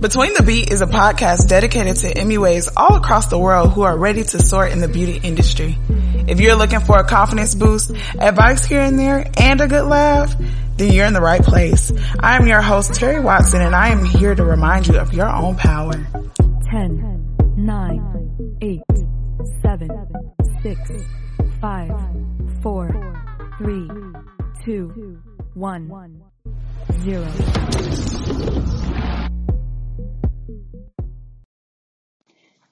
Between the Beat is a podcast dedicated to MUAs all across the world who are ready to soar in the beauty industry. If you're looking for a confidence boost, advice here and there, and a good laugh, then you're in the right place. I am your host, Terry Watson, and I am here to remind you of your own power. 10, 9, 8, 7, 6, 5, 4, 3, 2, 1, 0.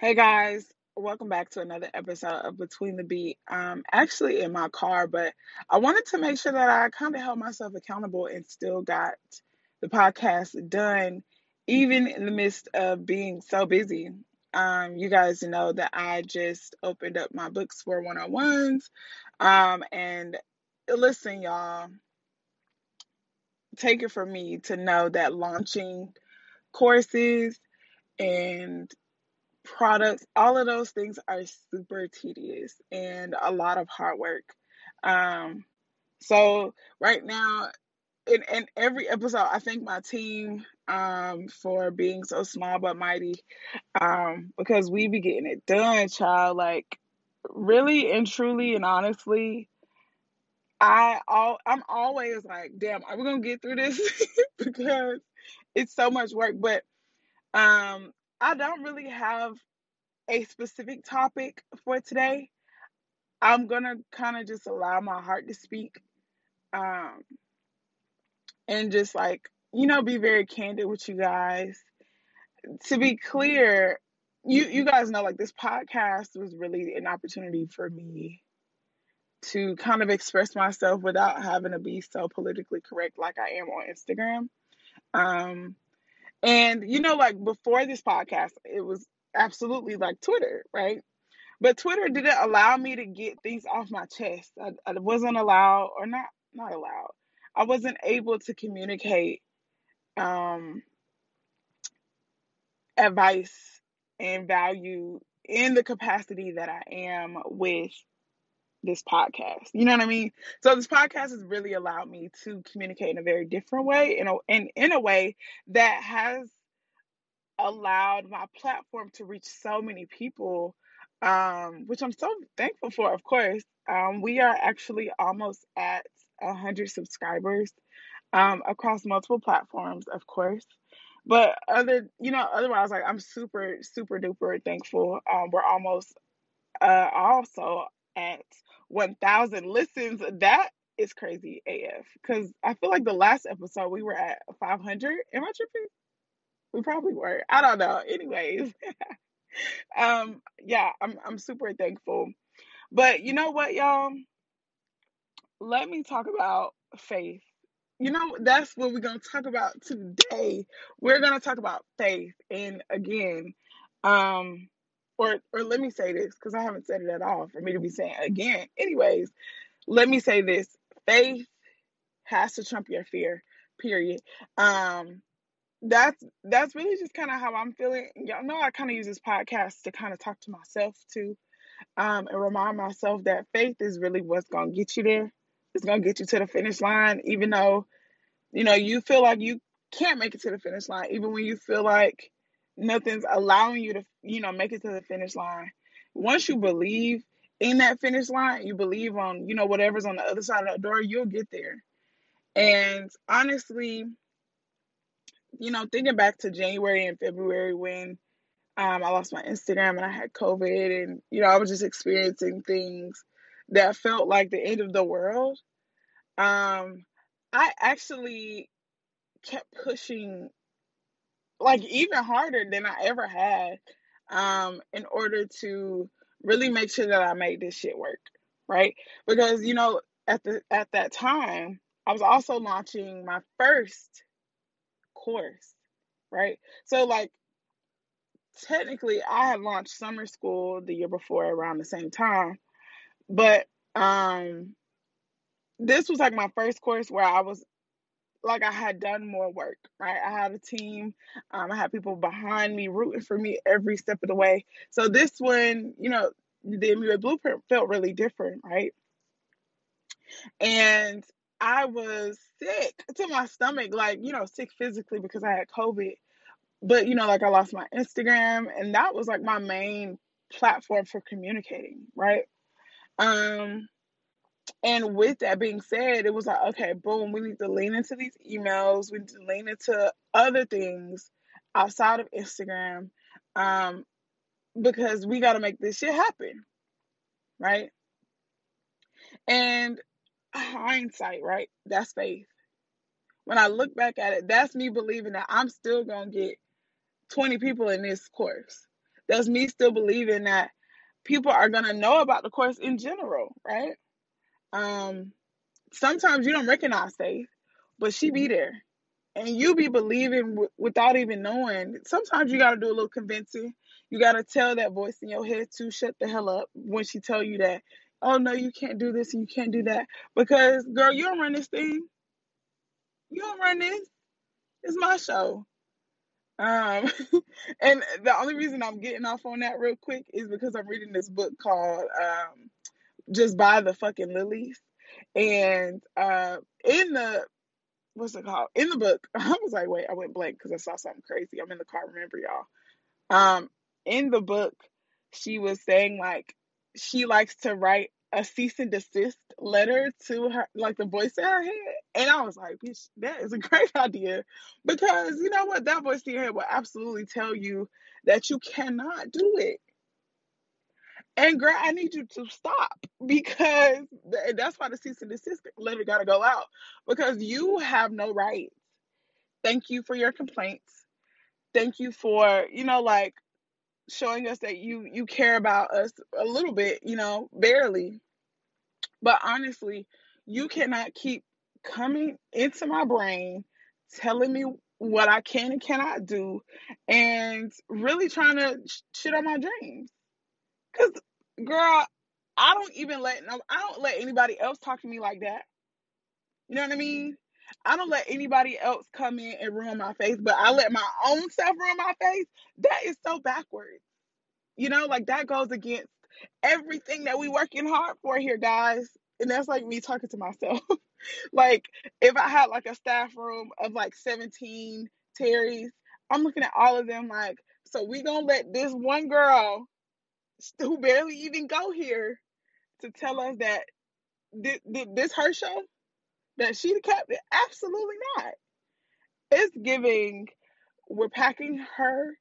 Hey guys, welcome back to another episode of Between the Beat. I'm actually in my car, but I wanted to make sure that I kind of held myself accountable and still got the podcast done, even in the midst of being so busy. Um, you guys know that I just opened up my books for one on ones. Um, and listen, y'all, take it from me to know that launching courses and products, all of those things are super tedious and a lot of hard work. Um, so right now, in, in every episode, I thank my team um, for being so small but mighty um, because we be getting it done, child. Like really and truly and honestly, I all I'm always like, damn, are we gonna get through this? because it's so much work. But um, I don't really have a specific topic for today. I'm gonna kind of just allow my heart to speak, um, and just like you know, be very candid with you guys. To be clear, you you guys know like this podcast was really an opportunity for me to kind of express myself without having to be so politically correct like I am on Instagram. Um, and you know, like before this podcast, it was absolutely like Twitter, right? But Twitter didn't allow me to get things off my chest. I, I wasn't allowed, or not not allowed. I wasn't able to communicate um, advice and value in the capacity that I am with this podcast. You know what I mean? So this podcast has really allowed me to communicate in a very different way, in and in a way that has allowed my platform to reach so many people, um, which I'm so thankful for, of course. Um, we are actually almost at 100 subscribers um, across multiple platforms, of course. But other, you know, otherwise, like I'm super, super duper thankful. Um, we're almost uh, also at 1,000 listens. That is crazy AF. Because I feel like the last episode we were at 500. Am I tripping? We probably were. I don't know. Anyways, um, yeah, I'm I'm super thankful. But you know what, y'all? Let me talk about faith. You know, that's what we're gonna talk about today. We're gonna talk about faith, and again, um, or or let me say this because I haven't said it at all for me to be saying again. Anyways, let me say this: faith has to trump your fear. Period. Um, that's that's really just kind of how I'm feeling. Y'all know I kind of use this podcast to kind of talk to myself too, um, and remind myself that faith is really what's gonna get you there. It's gonna get you to the finish line, even though you know you feel like you can't make it to the finish line, even when you feel like nothing's allowing you to, you know, make it to the finish line. Once you believe in that finish line, you believe on, you know, whatever's on the other side of the door, you'll get there. And honestly, you know, thinking back to January and February when um, I lost my Instagram and I had COVID, and you know, I was just experiencing things that felt like the end of the world. Um, I actually kept pushing like even harder than I ever had um, in order to really make sure that I made this shit work, right? Because you know, at the at that time, I was also launching my first course, right? So like technically I had launched summer school the year before around the same time, but um this was like my first course where I was like I had done more work, right? I had a team, um, I had people behind me rooting for me every step of the way. So this one, you know, the MUA blueprint felt really different, right? And I was sick to my stomach, like, you know, sick physically because I had COVID. but you know, like I lost my Instagram, and that was like my main platform for communicating, right? Um, and with that being said, it was like, okay, boom, we need to lean into these emails, we need to lean into other things outside of Instagram, um, because we got to make this shit happen, right? And hindsight, right? That's faith. When I look back at it, that's me believing that I'm still gonna get 20 people in this course. That's me still believing that people are gonna know about the course in general, right? Um, sometimes you don't recognize faith, but she be there, and you be believing w- without even knowing. Sometimes you gotta do a little convincing. You gotta tell that voice in your head to shut the hell up when she tell you that. Oh no, you can't do this and you can't do that because girl, you don't run this thing. You don't run this. It's my show. Um, and the only reason I'm getting off on that real quick is because I'm reading this book called um, "Just Buy the Fucking Lilies," and uh, in the what's it called? In the book, I was like, wait, I went blank because I saw something crazy. I'm in the car. Remember, y'all. Um, in the book, she was saying like she likes to write a cease and desist letter to her, like the voice in her head. And I was like, bitch, that is a great idea. Because you know what? That voice in your head will absolutely tell you that you cannot do it. And girl, I need you to stop because th- that's why the cease and desist letter got to go out because you have no rights. Thank you for your complaints. Thank you for, you know, like showing us that you you care about us a little bit, you know, barely. But honestly, you cannot keep coming into my brain telling me what I can and cannot do and really trying to shit on my dreams. Cuz girl, I don't even let no I don't let anybody else talk to me like that. You know what I mean? I don't let anybody else come in and ruin my face, but I let my own self ruin my face. That is so backwards. You know, like that goes against everything that we working hard for here, guys. And that's like me talking to myself. like if I had like a staff room of like 17 Terrys, I'm looking at all of them like, so we gonna let this one girl who barely even go here to tell us that thi- thi- this her show that she the captain? Absolutely not. It's giving. We're packing her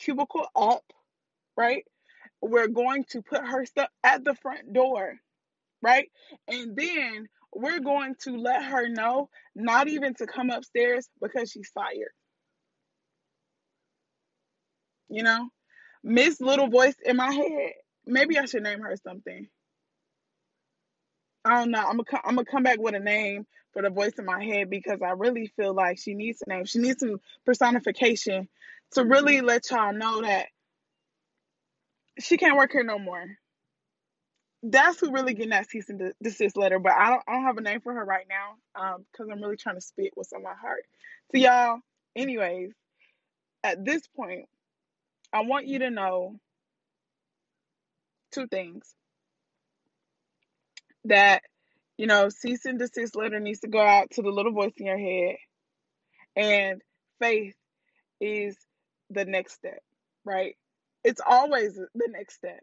cubicle up, right? We're going to put her stuff at the front door, right? And then we're going to let her know not even to come upstairs because she's fired. You know, Miss Little Voice in my head. Maybe I should name her something. I don't know. I'm gonna I'm gonna come back with a name for the voice in my head because I really feel like she needs a name. She needs some personification to really let y'all know that she can't work here no more. That's who really getting that cease and de- desist letter. But I don't I don't have a name for her right now um because I'm really trying to spit what's on my heart. So y'all, anyways, at this point, I want you to know two things that you know cease and desist letter needs to go out to the little voice in your head and faith is the next step, right? It's always the next step.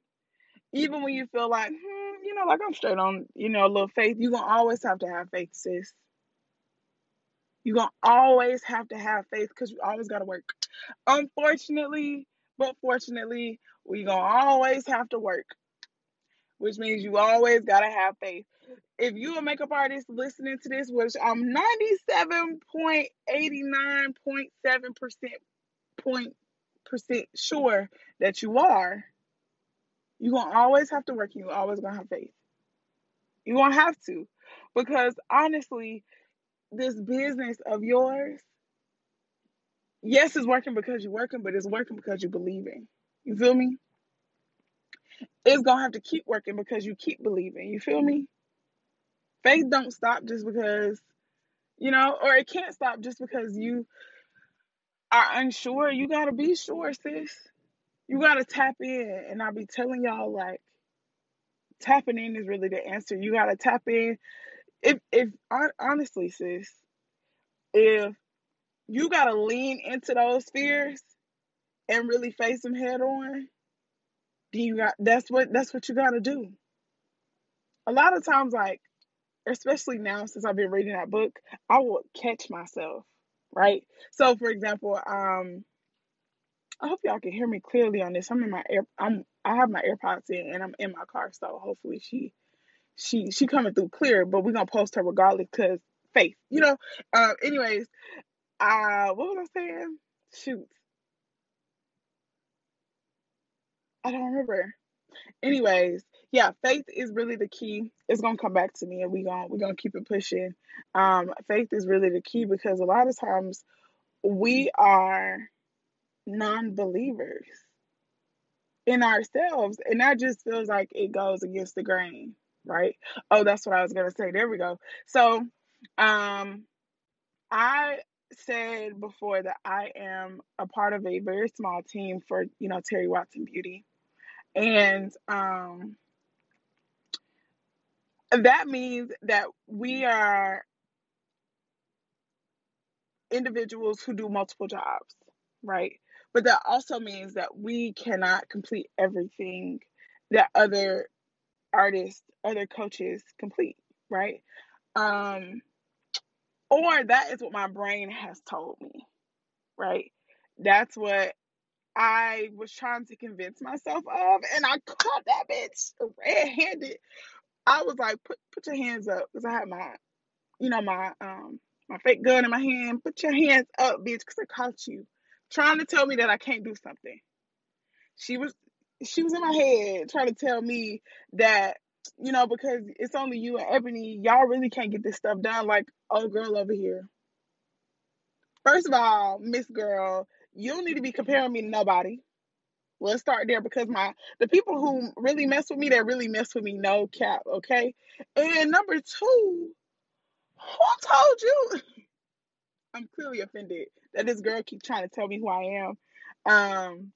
Even when you feel like, hmm, you know, like I'm straight on, you know, a little faith, you're going to always have to have faith, sis. You're going to always have to have faith because you always got to work. Unfortunately, but fortunately, we going to always have to work, which means you always got to have faith. If you're a makeup artist listening to this, which I'm 97.89.7% point percent sure that you are, you're gonna always have to work you're always gonna have faith. You're gonna have to. Because honestly, this business of yours, yes, it's working because you're working, but it's working because you're believing. You feel me? It's gonna have to keep working because you keep believing. You feel me? Faith don't stop just because, you know, or it can't stop just because you are unsure. You gotta be sure, sis. You gotta tap in. And I'll be telling y'all like tapping in is really the answer. You gotta tap in. If if honestly, sis, if you gotta lean into those fears, and really face them head on, then you got that's what that's what you gotta do. A lot of times, like especially now since I've been reading that book, I will catch myself, right? So for example, um I hope y'all can hear me clearly on this. I'm in my air I'm I have my AirPods in and I'm in my car, so hopefully she she she coming through clear, but we're gonna post her regardless because faith, you know. Uh, anyways, uh what was I saying? Shoot. I don't remember. Anyways, yeah, faith is really the key. It's gonna come back to me and we gonna we're gonna keep it pushing. Um, faith is really the key because a lot of times we are non-believers in ourselves and that just feels like it goes against the grain right oh that's what i was to say there we go so um i said before that i am a part of a very small team for you know terry watson beauty and um that means that we are individuals who do multiple jobs right but that also means that we cannot complete everything that other artists, other coaches complete, right? Um, or that is what my brain has told me, right? That's what I was trying to convince myself of, and I caught that bitch red handed. I was like, put put your hands up, because I had my, you know, my um my fake gun in my hand. Put your hands up, bitch, because I caught you trying to tell me that I can't do something. She was she was in my head trying to tell me that you know because it's only you and Ebony, y'all really can't get this stuff done like oh girl over here. First of all, Miss Girl, you don't need to be comparing me to nobody. Let's start there because my the people who really mess with me, they really mess with me, no cap, okay? And number two, who told you? I'm clearly offended that this girl keep trying to tell me who I am. Um,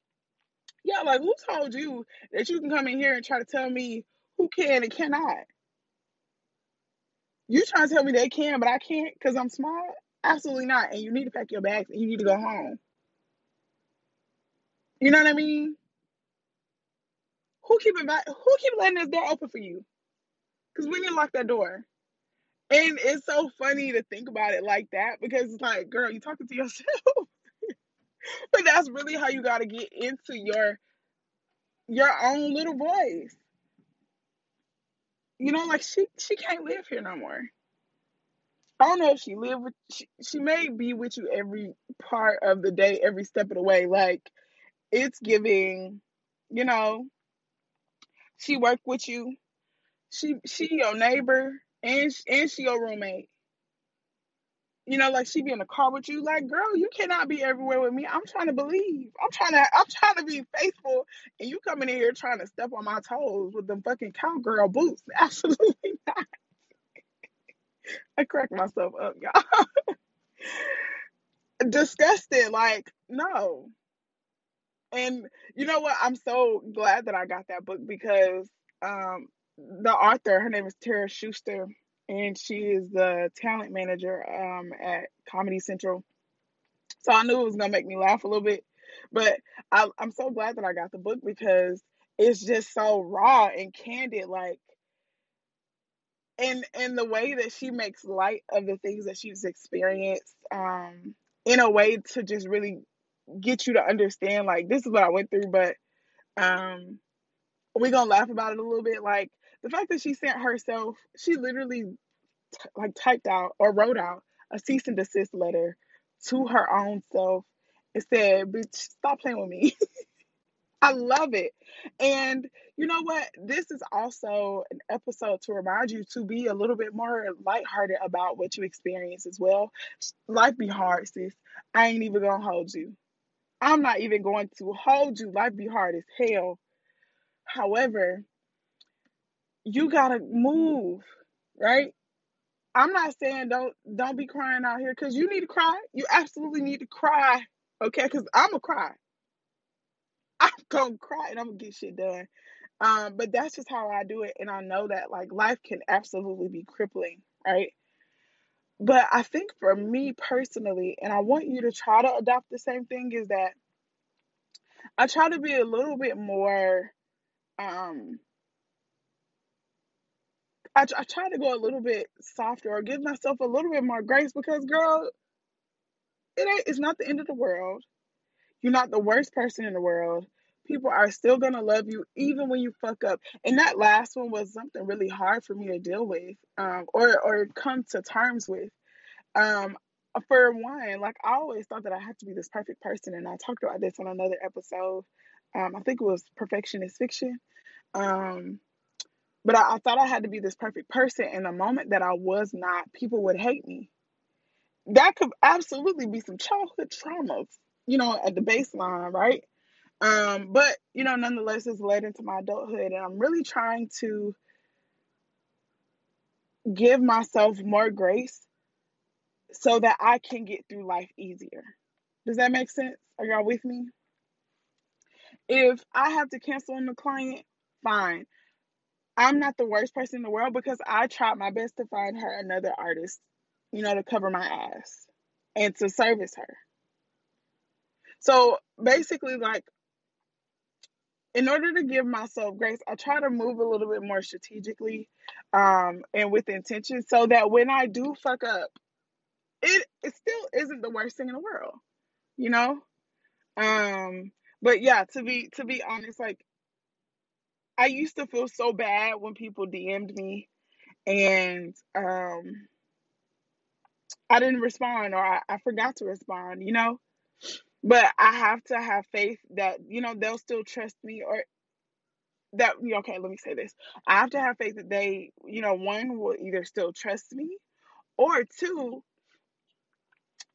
yeah, like who told you that you can come in here and try to tell me who can and cannot? You trying to tell me they can, but I can't because I'm smart? Absolutely not. And you need to pack your bags and you need to go home. You know what I mean? Who keep invi- Who keep letting this door open for you? Because we need to lock that door. And it's so funny to think about it like that because it's like, girl, you talking to yourself. but that's really how you got to get into your your own little voice. You know, like she she can't live here no more. I don't know if she live with she, she may be with you every part of the day, every step of the way. Like it's giving, you know, she work with you. She she your neighbor and and she your roommate. You know, like she be in the car with you. Like, girl, you cannot be everywhere with me. I'm trying to believe. I'm trying to. I'm trying to be faithful, and you coming in here trying to step on my toes with them fucking cowgirl boots. Absolutely not. I crack myself up, y'all. Disgusted. Like, no. And you know what? I'm so glad that I got that book because um the author, her name is Tara Schuster, and she is the talent manager um, at Comedy Central. So I knew it was gonna make me laugh a little bit, but I, I'm so glad that I got the book because it's just so raw and candid, like, and and the way that she makes light of the things that she's experienced, um, in a way to just really get you to understand, like, this is what I went through, but um, we're gonna laugh about it a little bit, like the fact that she sent herself, she literally t- like typed out or wrote out a cease and desist letter to her own self and said, "Bitch, stop playing with me." I love it. And you know what? This is also an episode to remind you to be a little bit more lighthearted about what you experience as well. Life be hard, sis. I ain't even gonna hold you. I'm not even going to hold you. Life be hard as hell. However, you gotta move, right? I'm not saying don't don't be crying out here because you need to cry. You absolutely need to cry, okay? Because I'm gonna cry. I'm gonna cry and I'm gonna get shit done. Um, but that's just how I do it, and I know that like life can absolutely be crippling, right? But I think for me personally, and I want you to try to adopt the same thing, is that I try to be a little bit more um I, I try to go a little bit softer or give myself a little bit more grace because girl it ain't it's not the end of the world. You're not the worst person in the world. People are still gonna love you even when you fuck up. And that last one was something really hard for me to deal with um or or come to terms with. Um for one like i always thought that i had to be this perfect person and i talked about this on another episode. Um i think it was perfectionist fiction. Um but I, I thought I had to be this perfect person. And the moment that I was not, people would hate me. That could absolutely be some childhood traumas, you know, at the baseline, right? Um, but you know, nonetheless, it's led into my adulthood, and I'm really trying to give myself more grace so that I can get through life easier. Does that make sense? Are y'all with me? If I have to cancel on the client, fine. I'm not the worst person in the world because I tried my best to find her another artist, you know, to cover my ass and to service her. So basically, like, in order to give myself grace, I try to move a little bit more strategically um, and with intention so that when I do fuck up, it, it still isn't the worst thing in the world, you know? Um, but yeah, to be to be honest, like I used to feel so bad when people DM'd me and um, I didn't respond or I, I forgot to respond, you know? But I have to have faith that, you know, they'll still trust me or that, okay, let me say this. I have to have faith that they, you know, one will either still trust me or two,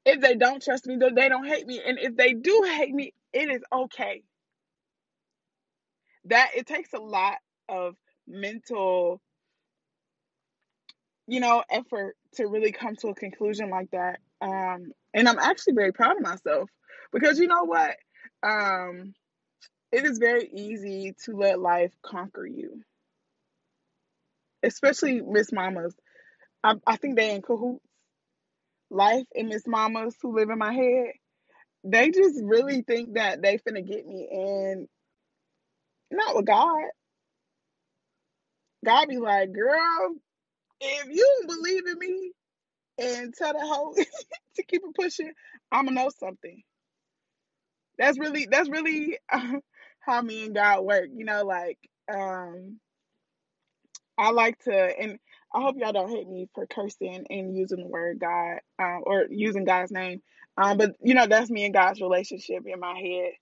if they don't trust me, they don't hate me. And if they do hate me, it is okay. That it takes a lot of mental you know, effort to really come to a conclusion like that. Um, and I'm actually very proud of myself because you know what? Um, it is very easy to let life conquer you, especially Miss Mamas. I, I think they in cahoots. Life and Miss Mamas who live in my head, they just really think that they finna get me, and not with God. God be like, girl, if you don't believe in me and tell the hoe to keep it pushing, I'ma know something. That's really that's really uh, how me and God work. You know, like um I like to and I hope y'all don't hate me for cursing and using the word God uh, or using God's name. Um, but you know that's me and God's relationship in my head.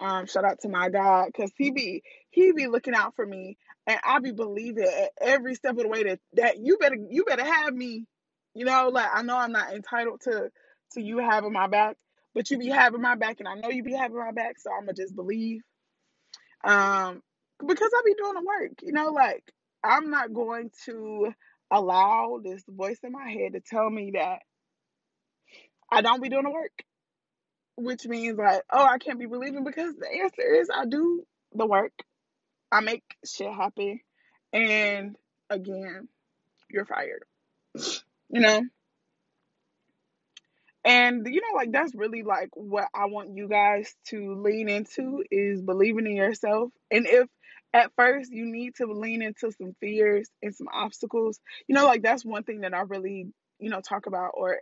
Um, shout out to my God, cause he be he be looking out for me, and I be believing at every step of the way that that you better you better have me. You know, like I know I'm not entitled to to you having my back, but you be having my back, and I know you be having my back, so I'ma just believe. Um, because I be doing the work. You know, like I'm not going to allow this voice in my head to tell me that I don't be doing the work which means like, oh, I can't be believing because the answer is I do the work, I make shit happen, and again, you're fired. You know? And you know, like that's really like what I want you guys to lean into is believing in yourself. And if at first you need to lean into some fears and some obstacles, you know, like that's one thing that I really, you know, talk about or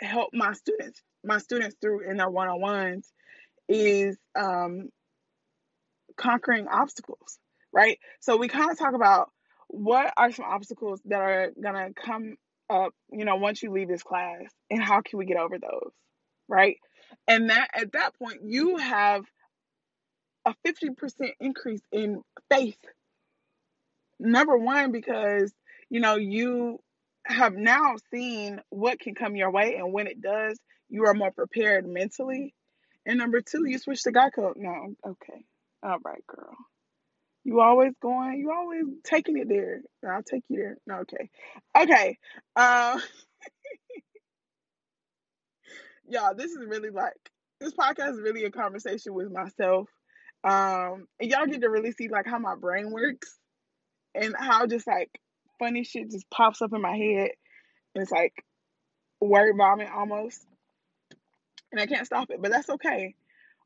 help my students my students through in their one-on-ones is um, conquering obstacles right? So we kind of talk about what are some obstacles that are gonna come up you know once you leave this class and how can we get over those right? And that at that point you have a 50% increase in faith. Number one because you know you have now seen what can come your way and when it does you are more prepared mentally. And number two you switch to geico no okay. All right girl. You always going you always taking it there. I'll take you there. No, okay. Okay um y'all this is really like this podcast is really a conversation with myself. Um and y'all get to really see like how my brain works and how just like funny shit just pops up in my head. And it's like word vomit almost and I can't stop it, but that's okay.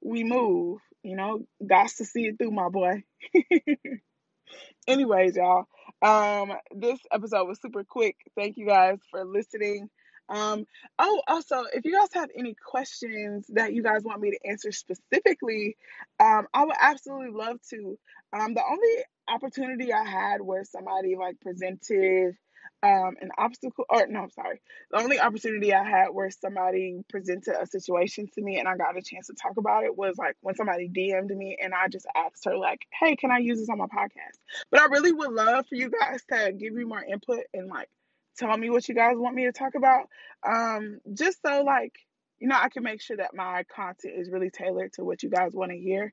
we move. You know, got to see it through, my boy. Anyways, y'all, um, this episode was super quick. Thank you guys for listening. Um, oh, also, if you guys have any questions that you guys want me to answer specifically, um, I would absolutely love to. Um, the only opportunity I had where somebody like presented um an obstacle or no, I'm sorry. The only opportunity I had where somebody presented a situation to me and I got a chance to talk about it was like when somebody DM'd me and I just asked her like, "Hey, can I use this on my podcast?" But I really would love for you guys to give me more input and like tell me what you guys want me to talk about. Um, just so like, you know, I can make sure that my content is really tailored to what you guys want to hear.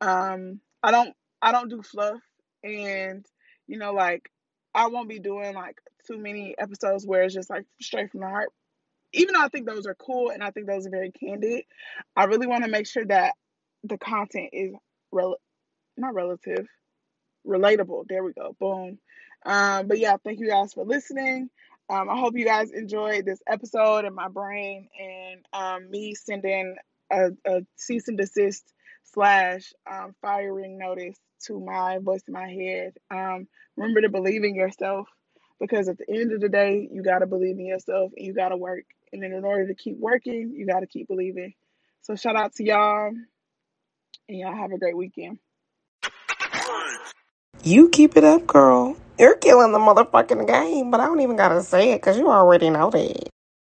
Um, I don't I don't do fluff and you know like I won't be doing like too many episodes where it's just like straight from the heart. Even though I think those are cool and I think those are very candid, I really want to make sure that the content is rel- not relative, relatable. There we go. Boom. Um, but yeah, thank you guys for listening. Um, I hope you guys enjoyed this episode and my brain and um, me sending a, a cease and desist slash um, firing notice to my voice in my head. Um, remember to believe in yourself because at the end of the day, you got to believe in yourself and you got to work. And then in order to keep working, you got to keep believing. So shout out to y'all and y'all have a great weekend. You keep it up, girl. You're killing the motherfucking game, but I don't even gotta say it because you already know that.